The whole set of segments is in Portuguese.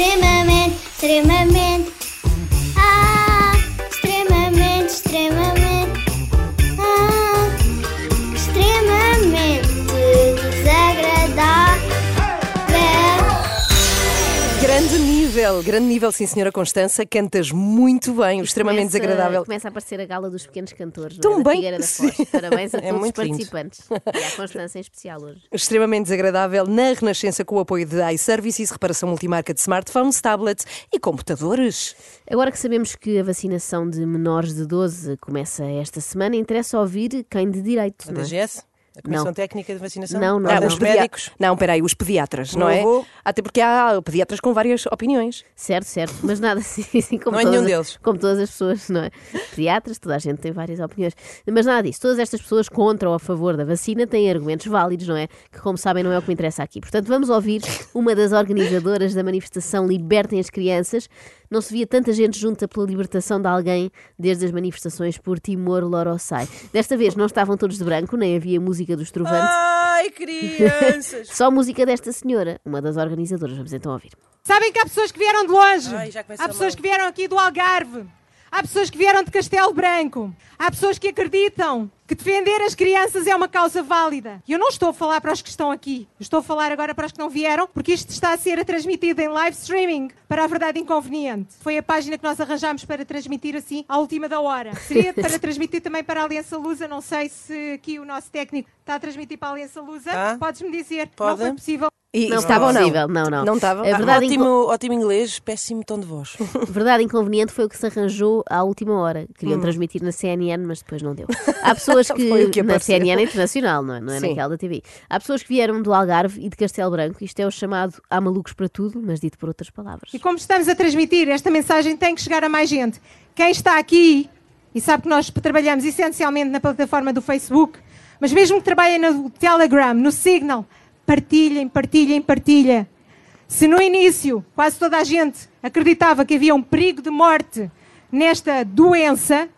extremamente, extremamente. Nível, grande nível, sim, senhora Constança. Cantas muito bem, extremamente Começa- desagradável. Começa a aparecer a gala dos pequenos cantores. não Tão é? Da bem que da Foz. Parabéns a É todos os muito lindo. participantes. E à Constança em especial hoje. Extremamente desagradável na Renascença com o apoio de iServices, reparação multimarca de smartphones, tablets e computadores. Agora que sabemos que a vacinação de menores de 12 começa esta semana, interessa ouvir quem de direito. A é? DGS? A Comissão Não. Técnica de Vacinação? Não, não, Ah, não. os médicos? Não, peraí, os pediatras, não é? Não vou. Até porque há pediatras com várias opiniões. Certo, certo. Mas nada assim, assim como, Não é nenhum deles. como todas as pessoas, não é? Pediatras, toda a gente tem várias opiniões. Mas nada disso. Todas estas pessoas contra ou a favor da vacina têm argumentos válidos, não é? Que, como sabem, não é o que me interessa aqui. Portanto, vamos ouvir uma das organizadoras da manifestação Libertem as Crianças. Não se via tanta gente junta pela libertação de alguém desde as manifestações por Timor Lorossai. Desta vez não estavam todos de branco, nem havia música dos trovantes. Ai, crianças! Só música desta senhora, uma das organizadoras. Vamos então ouvir. Sabem que há pessoas que vieram de longe. Ai, há pessoas mal. que vieram aqui do Algarve. Há pessoas que vieram de Castelo Branco. Há pessoas que acreditam que defender as crianças é uma causa válida. E eu não estou a falar para os que estão aqui. Eu estou a falar agora para os que não vieram, porque isto está a ser transmitido em live streaming para a Verdade Inconveniente. Foi a página que nós arranjámos para transmitir assim à última da hora. Seria para transmitir também para a Aliança Lusa. Não sei se aqui o nosso técnico está a transmitir para a Aliança Lusa. Tá. Podes-me dizer? Pode. Não foi possível. E Não estava ou não? possível, não, não. Não estava? É verdade, ótimo, ótimo inglês, péssimo tom de voz. Verdade inconveniente foi o que se arranjou à última hora. Queriam transmitir na CNN, mas depois não deu. Há pessoas Hum. Que. que na. CNN internacional, não é? Não é Sim. naquela da TV. Há pessoas que vieram do Algarve e de Castelo Branco. Isto é o chamado Há malucos para tudo, mas dito por outras palavras. E como estamos a transmitir, esta mensagem tem que chegar a mais gente. Quem está aqui, e sabe que nós trabalhamos essencialmente na plataforma do Facebook, mas mesmo que trabalhem no Telegram, no Signal, partilhem, partilhem, partilhem. Se no início quase toda a gente acreditava que havia um perigo de morte nesta doença,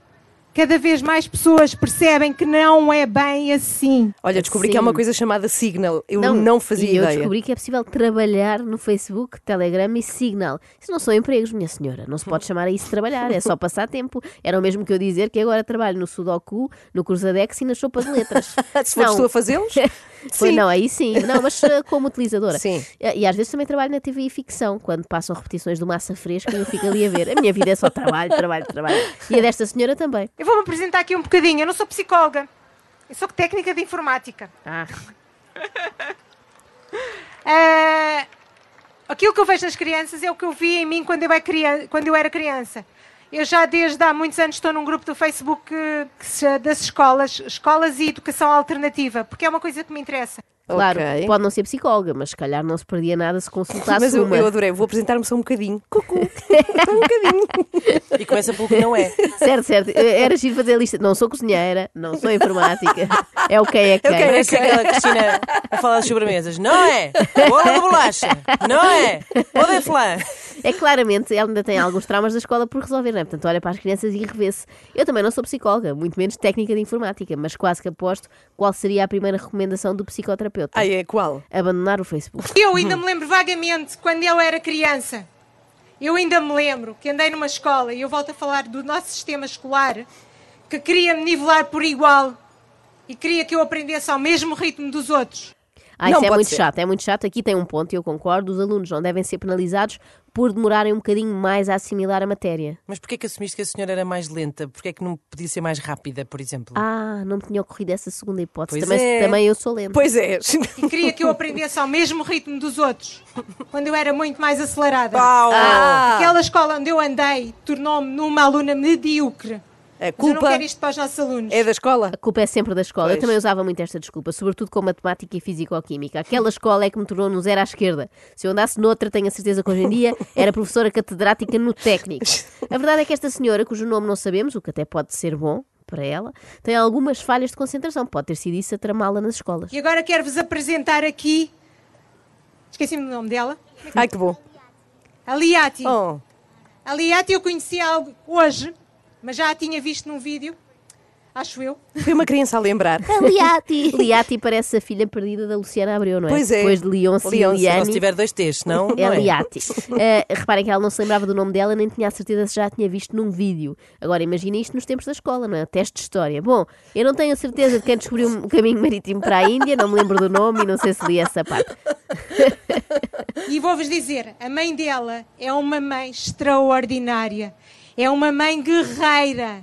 cada vez mais pessoas percebem que não é bem assim. Olha, descobri que há Sim. uma coisa chamada Signal. Eu não, fazia e eu ideia. descobri que é possível trabalhar no Facebook, Telegram e Signal. Isso não são empregos, minha senhora. Não se pode chamar a isso de trabalhar, é só passar tempo. Era o mesmo que eu dizer que agora trabalho no Sudoku, no Cruzadex e na sopa de letras. Se fores Não. tu a fazê-los? Foi, Sim. não, aí sim. Não, mas uh, como utilizadora. Sim. E, e às vezes também trabalho na TV e ficção, quando passam repetições do Massa Fresca e eu fico ali a ver. A minha vida é só trabalho, trabalho, trabalho. E a desta senhora também. Eu vou-me apresentar aqui um bocadinho. Eu não sou psicóloga, eu sou técnica de informática. Ah, Ah, aquilo que eu vejo nas crianças é o que eu vi em mim quando eu, é criança, quando eu era criança. Eu já desde há muitos anos estou num grupo do Facebook que, que se- das escolas, escolas e educação alternativa, porque é uma coisa que me interessa. claro, Ok. pode não ser psicóloga, mas se calhar não se perdia nada se consultasse Mas eu, uma. eu adorei, vou apresentar-me só um bocadinho. Cucu. um bocadinho. E começa pelo que não é. Certo, certo. Era giro fazer a lista. Não sou cozinheira, não sou informática. É o que é quem. quem é Parece aquela Cristina a falar das sobremesas. Não é? Bola de bolacha. Não é? Bola de flan. É claramente, ela ainda tem alguns traumas da escola por resolver, não é? Portanto, olha para as crianças e revê-se. Eu também não sou psicóloga, muito menos técnica de informática, mas quase que aposto qual seria a primeira recomendação do psicoterapeuta. Ai, é qual? Abandonar o Facebook. Eu ainda me lembro vagamente quando eu era criança. Eu ainda me lembro que andei numa escola e eu volto a falar do nosso sistema escolar que queria me nivelar por igual e queria que eu aprendesse ao mesmo ritmo dos outros. Ah, Não isso é muito ser. chato, é muito chato. Aqui tem um ponto e eu concordo. Os alunos não devem ser penalizados por demorarem um bocadinho mais a assimilar a matéria. Mas porquê que assumiste que a senhora era mais lenta? Porquê que não podia ser mais rápida, por exemplo? Ah, não me tinha ocorrido essa segunda hipótese. Pois Também, é. também eu sou lenta. Pois é. E queria que eu aprendesse ao mesmo ritmo dos outros quando eu era muito mais acelerada. Pau! Ah, Aquela escola onde eu andei tornou-me numa aluna medíocre. A Mas eu não culpa quero isto para os nossos alunos. é da escola? A culpa é sempre da escola. Eu Pois. também usava muito esta desculpa, sobretudo com matemática e físico-química. Aquela escola é que me tornou no zero à esquerda. Se eu andasse noutra, tenho a certeza que hoje em dia era professora catedrática no técnico. A verdade é que esta senhora, cujo nome não sabemos, o que até pode ser bom para ela, tem algumas falhas de concentração. Pode ter sido isso a tramá-la nas escolas. E agora quero-vos apresentar aqui. Esqueci-me do nome dela. Ai, que bom. A Liati. Oh, A Liati eu conheci algo hoje, mas já a tinha visto num vídeo. acho eu. Foi uma criança a lembrar. Liati. Liati parece a filha perdida da Luciana Abreu, não é? Pois é. Depois de Leonce e Leonce, Só se tiver dois T's, não? É não Liati. Eh, reparem que ela não se lembrava do nome dela, nem tinha a certeza se já a tinha visto num vídeo. Agora imagina isto nos tempos da escola, não é? Teste de história. Bom, eu não tenho a certeza de quem descobriu um caminho marítimo para a Índia, não me lembro do nome e não sei se li essa parte. E vou-vos dizer, a mãe dela é uma mãe extraordinária. É uma mãe guerreira.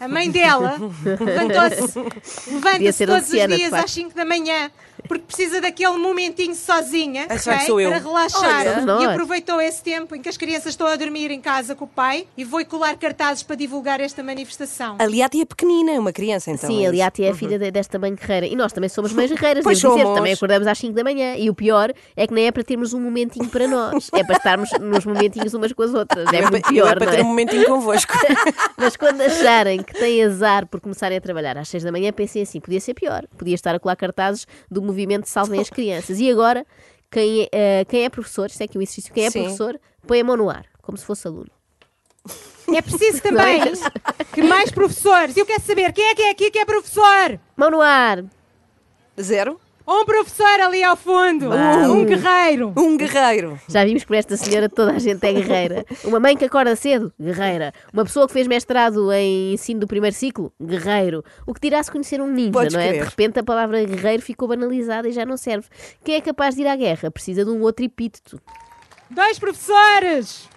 A mãe dela levantou-se ser todos os Luciana, de dias às 5 da manhã porque precisa daquele momentinho sozinha Essa ok? que sou eu. para relaxar. Olha, e aproveitou esse tempo em que as crianças estão a dormir em casa com o pai e foi colar cartazes para divulgar esta manifestação. A Liati é pequenina, é uma criança, então. Sim, é a isso. Liati é a filha de- desta mãe guerreira. E nós também somos mães guerreiras, Pois devo dizer. somos. Também acordamos às 5 da manhã. E o pior é que nem é para termos um momentinho para nós. É para estarmos nos momentinhos umas com as outras. É é muito eu é pior, para não ter é? Momentinho convosco. Mas quando acharem que têm azar por começarem a trabalhar às 6 da manhã, pensem assim: podia ser pior. Podia estar a colar cartazes do movimento Salvem as Crianças. E agora, quem é, eh, quem é professor, isto é aqui um exercício, quem é Sim. professor, põe a mão no ar, como se fosse aluno. É preciso também que mais professores. Eu quero saber quem é que é aqui que é professor? Mão no ar! Zero? Um professor ali ao fundo. Um guerreiro. Um guerreiro. Já vimos que por esta senhora toda a gente é guerreira. Uma mãe que acorda cedo, guerreira. Uma pessoa que fez mestrado em ensino do primeiro ciclo, guerreiro. O que dirá se conhecer um ninja, Podes não é? crer. De repente a palavra guerreiro ficou banalizada e já não serve. Quem é capaz de ir à guerra? Precisa de um outro epíteto. Dois professores.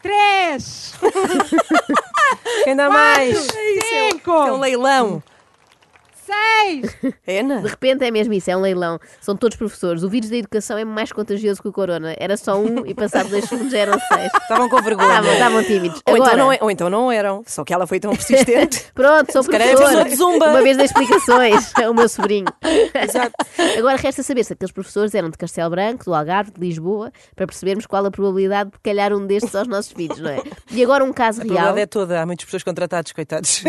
Três. Dá mais? Cinco. É um leilão. É, Ana? De repente é mesmo isso, é um leilão. São todos professores. O vírus da educação é mais contagioso que o corona. Era só um e passado dois segundos já eram seis. Estavam com vergonha. Estavam, estavam tímidos. Ou, Agora, então não é- ou então não eram. Só que ela foi tão persistente. Pronto, sou é professora. zumba. Uma vez das explicações, é o meu sobrinho. Exato. Agora resta saber se aqueles professores eram de Castelo Branco, do Algarve, de Lisboa, para percebermos qual a probabilidade de calhar um destes aos nossos filhos, não é? E agora um caso A real, verdade é toda. Há muitas pessoas contratadas, coitados.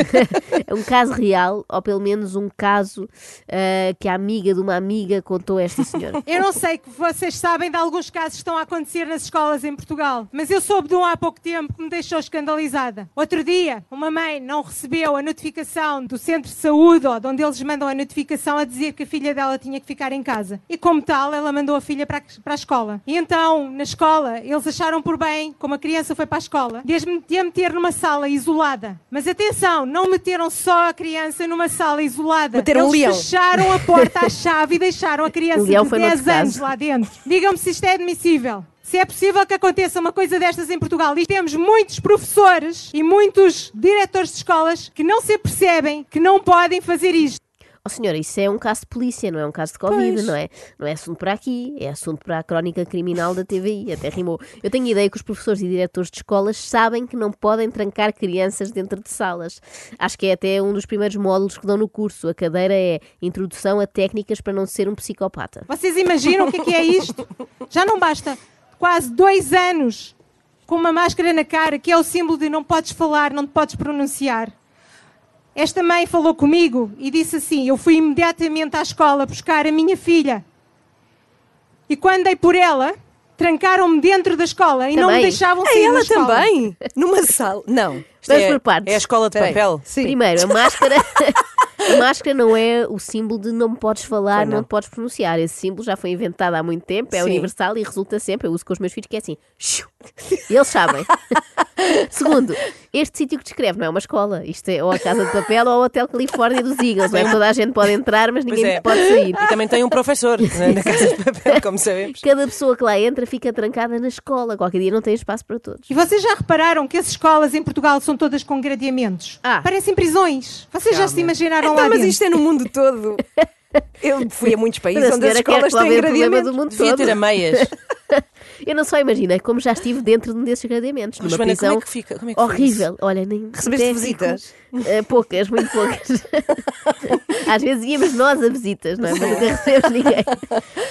um caso real, ou pelo menos um caso ah, que a amiga de uma amiga contou a esta senhora. Eu não sei que vocês sabem de alguns casos que estão a acontecer nas escolas em Portugal, mas eu soube de um há pouco tempo que me deixou escandalizada. Outro dia, uma mãe não recebeu a notificação do centro de saúde ou de onde eles mandam a notificação a dizer que a filha dela tinha que ficar em casa. E como tal, ela mandou a filha para para a escola. E então, na escola, eles acharam por bem, como a criança foi para a escola, de a meter numa sala isolada. Mas atenção, não meteram só a criança numa sala isolada. Meteram um eles leão. fecharam a porta à chave e deixaram a criança de foi 10 noutro anos lá dentro. Digam-me se isto é admissível. Se é possível que aconteça uma coisa destas em Portugal e temos muitos professores e muitos diretores de escolas que não se apercebem que não podem fazer isto. Oh senhora, isso é um caso de polícia, não é um caso de Covid, Pois. não é? Não é assunto para aqui, é assunto para a crónica criminal da TVI, até rimou. Eu tenho ideia que os professores e diretores de escolas sabem que não podem trancar crianças dentro de salas. Acho que é até um dos primeiros módulos que dão no curso. A cadeira é Introdução a Técnicas para não ser um psicopata. Vocês imaginam o que é que é isto? Já não basta quase dois anos com uma máscara na cara, que é o símbolo de não podes falar, não te podes pronunciar. Esta mãe falou comigo e disse assim: Eu fui imediatamente à escola buscar a minha filha. E quando dei por ela, trancaram-me dentro da escola e não me Também? deixavam É sair da ela escola. também? Numa sala. Não. Vamos é, por partes. é a escola de Espera aí. papel. Sim. Primeiro, a máscara. A máscara não é o símbolo de não me podes falar, não. não. te podes pronunciar. Esse símbolo já foi inventado há muito tempo, é Sim. universal e resulta sempre. Eu uso com os meus filhos que é assim. E eles sabem. Segundo, este sítio que descreve não é uma escola. Isto é ou a Casa de Papel ou o Hotel Califórnia dos Eagles. Não é? Toda a gente pode entrar, mas ninguém é. pode sair. E também tem um professor né, na casa de papel, como sabemos. Cada pessoa que lá entra fica trancada na escola. Qualquer dia não tem espaço para todos. E vocês já repararam que as escolas em Portugal são todas com gradeamentos? Ah. Parecem prisões. Vocês já se imaginaram Então, lá mas dentro? isto é no mundo todo. Eu fui a muitos países Mas onde as quer escolas têm resolver o problema gradeamento. do mundo Devia ter a meias. Eu não só imaginei, como já estive dentro de um desses gradeamentos, numa Joana, como prisão é que fica? Como é que horrível. Olha, nem Recebeste visitas? fico- Eh, poucas, muito poucas. Às vezes íamos nós a visitas, não é? Mas nunca recebemos ninguém.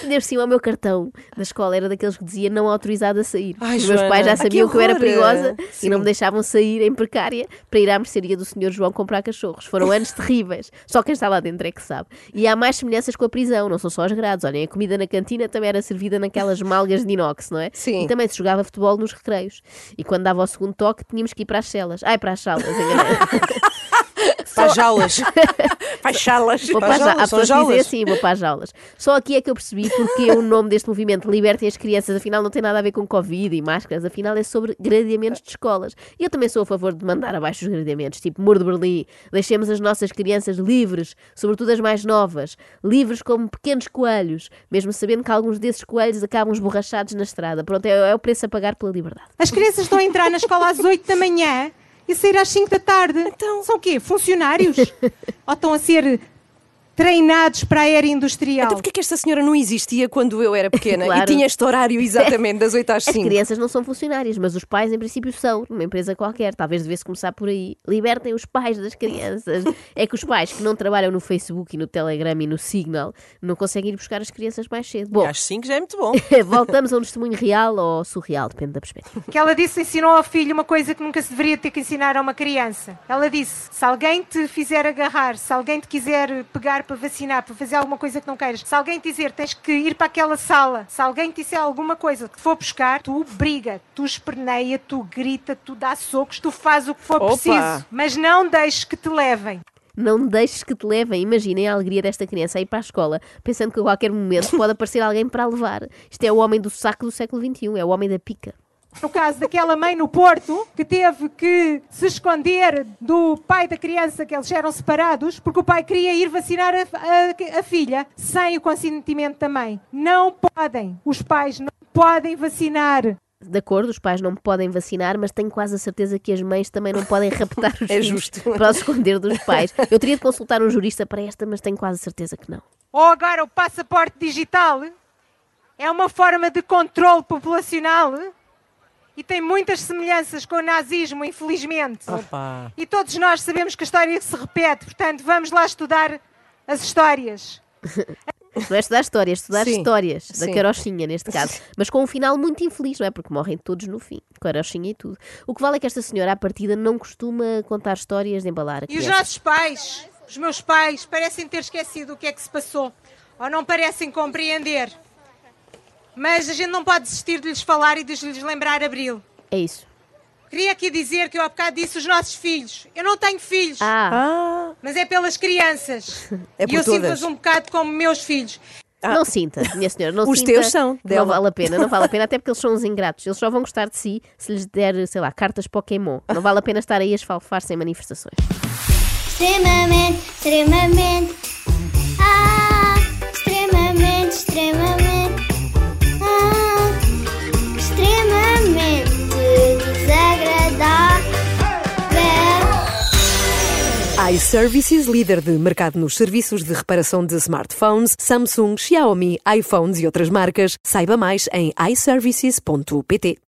Ainda sim, o meu cartão da escola era daqueles que dizia não autorizado a sair. Ai, Os meus Joana. pais já Ai, que sabiam que, eu era perigosa e Sim. não me deixavam sair em precária para ir à mercearia do senhor João comprar cachorros. Foram anos terríveis. Só quem está lá dentro é que sabe. E há mais semelhanças com a prisão, não são só as grades. Olhem, a comida na cantina também era servida naquelas malgas de inox, não é? Sim. E também se jogava futebol nos recreios. E quando dava o segundo toque, tínhamos que ir para as celas. Ai, para as salas, enganei. Para as jaulas. Faz chalas. Vou Para para as as jaulas, Há são pessoas que dizem jaulas. assim, vou para as jaulas. Só aqui é que eu percebi porque o nome deste movimento Libertem as Crianças, afinal não tem nada a ver com Covid e máscaras, afinal é sobre gradeamentos de escolas. E eu também sou a favor de mandar abaixo os gradeamentos, tipo Muro de Berlim. Deixemos as nossas crianças livres, sobretudo as mais novas, livres como pequenos coelhos, mesmo sabendo que alguns desses coelhos acabam esborrachados na estrada. Pronto, é, é o preço a pagar pela liberdade. As crianças estão a entrar na escola às 8 da manhã e a sair às 5 da tarde. Então? São o quê? Funcionários? Ou estão a ser treinados para a era industrial? Então porquê que esta senhora não existia quando eu era pequena Claro. e tinha este horário exatamente das 8 às As 5? crianças não são funcionárias, mas os pais, em princípio, são, numa empresa qualquer. Talvez devesse começar por aí. Libertem os pais das crianças. É que os pais que não trabalham no Facebook e no Telegram e no Signal não conseguem ir buscar as crianças mais cedo. Bom, Às 5 já é muito bom. voltamos a um testemunho real ou surreal, depende da perspectiva. Que ela disse ensinou ao filho uma coisa que nunca se deveria ter que ensinar a uma criança. Ela disse: se alguém te fizer agarrar, se alguém te quiser pegar para vacinar, para fazer alguma coisa que não queiras, se alguém te dizer tens que ir para aquela sala, se alguém te disser alguma coisa que te for buscar, tu briga, tu esperneia, tu grita, tu dá socos, tu faz o que for Opa! preciso, mas não deixes que te levem. Não deixes que te levem. Imaginem a alegria desta criança a ir para a escola, pensando que a qualquer momento pode aparecer alguém para a levar. Isto é o homem do saco do século XXI, é o homem da pica. No caso daquela mãe no Porto que teve que se esconder do pai da criança, que eles eram separados, porque o pai queria ir vacinar a, a- a filha sem o consentimento da mãe. Não podem. Os pais não podem vacinar. De acordo, os pais não podem vacinar, mas tenho quase a certeza que as mães também não podem raptar os É filhos justo. para os esconder dos pais. Eu teria de consultar um jurista para esta, mas tenho quase a certeza que não. Ou agora o passaporte digital é uma forma de controle populacional e tem muitas semelhanças com o nazismo, infelizmente. Opa. E todos nós sabemos que a história se repete, portanto, vamos lá estudar as histórias. Não é estudar histórias, é estudar Sim, histórias da sim. carochinha, neste caso. Mas com um final muito infeliz, não é? Porque morrem todos no fim, carochinha e tudo. O que vale é que esta senhora, à partida, não costuma contar histórias de embalar E os nossos pais, os meus pais, parecem ter esquecido o que é que se passou, ou não parecem compreender. Mas a gente não pode desistir de lhes falar e de lhes lembrar Abril. É isso. Queria aqui dizer que eu há bocado disse os nossos filhos. Eu não tenho filhos, Ah, Ah, mas é pelas crianças. É e por eu todas. sinto-as um bocado como meus filhos. não sinta, minha senhora, não Os sinta. teus são, Não dela. vale a pena, não vale a pena, até porque eles são uns ingratos. Eles só vão gostar de si se lhes der, sei lá, cartas Pokémon. Não vale a pena estar aí a esfalfar-se em manifestações. extremamente, extremamente, iServices, líder de mercado nos serviços de reparação de smartphones, Samsung, Xiaomi, iPhones e outras marcas. Saiba mais em iServices.pt.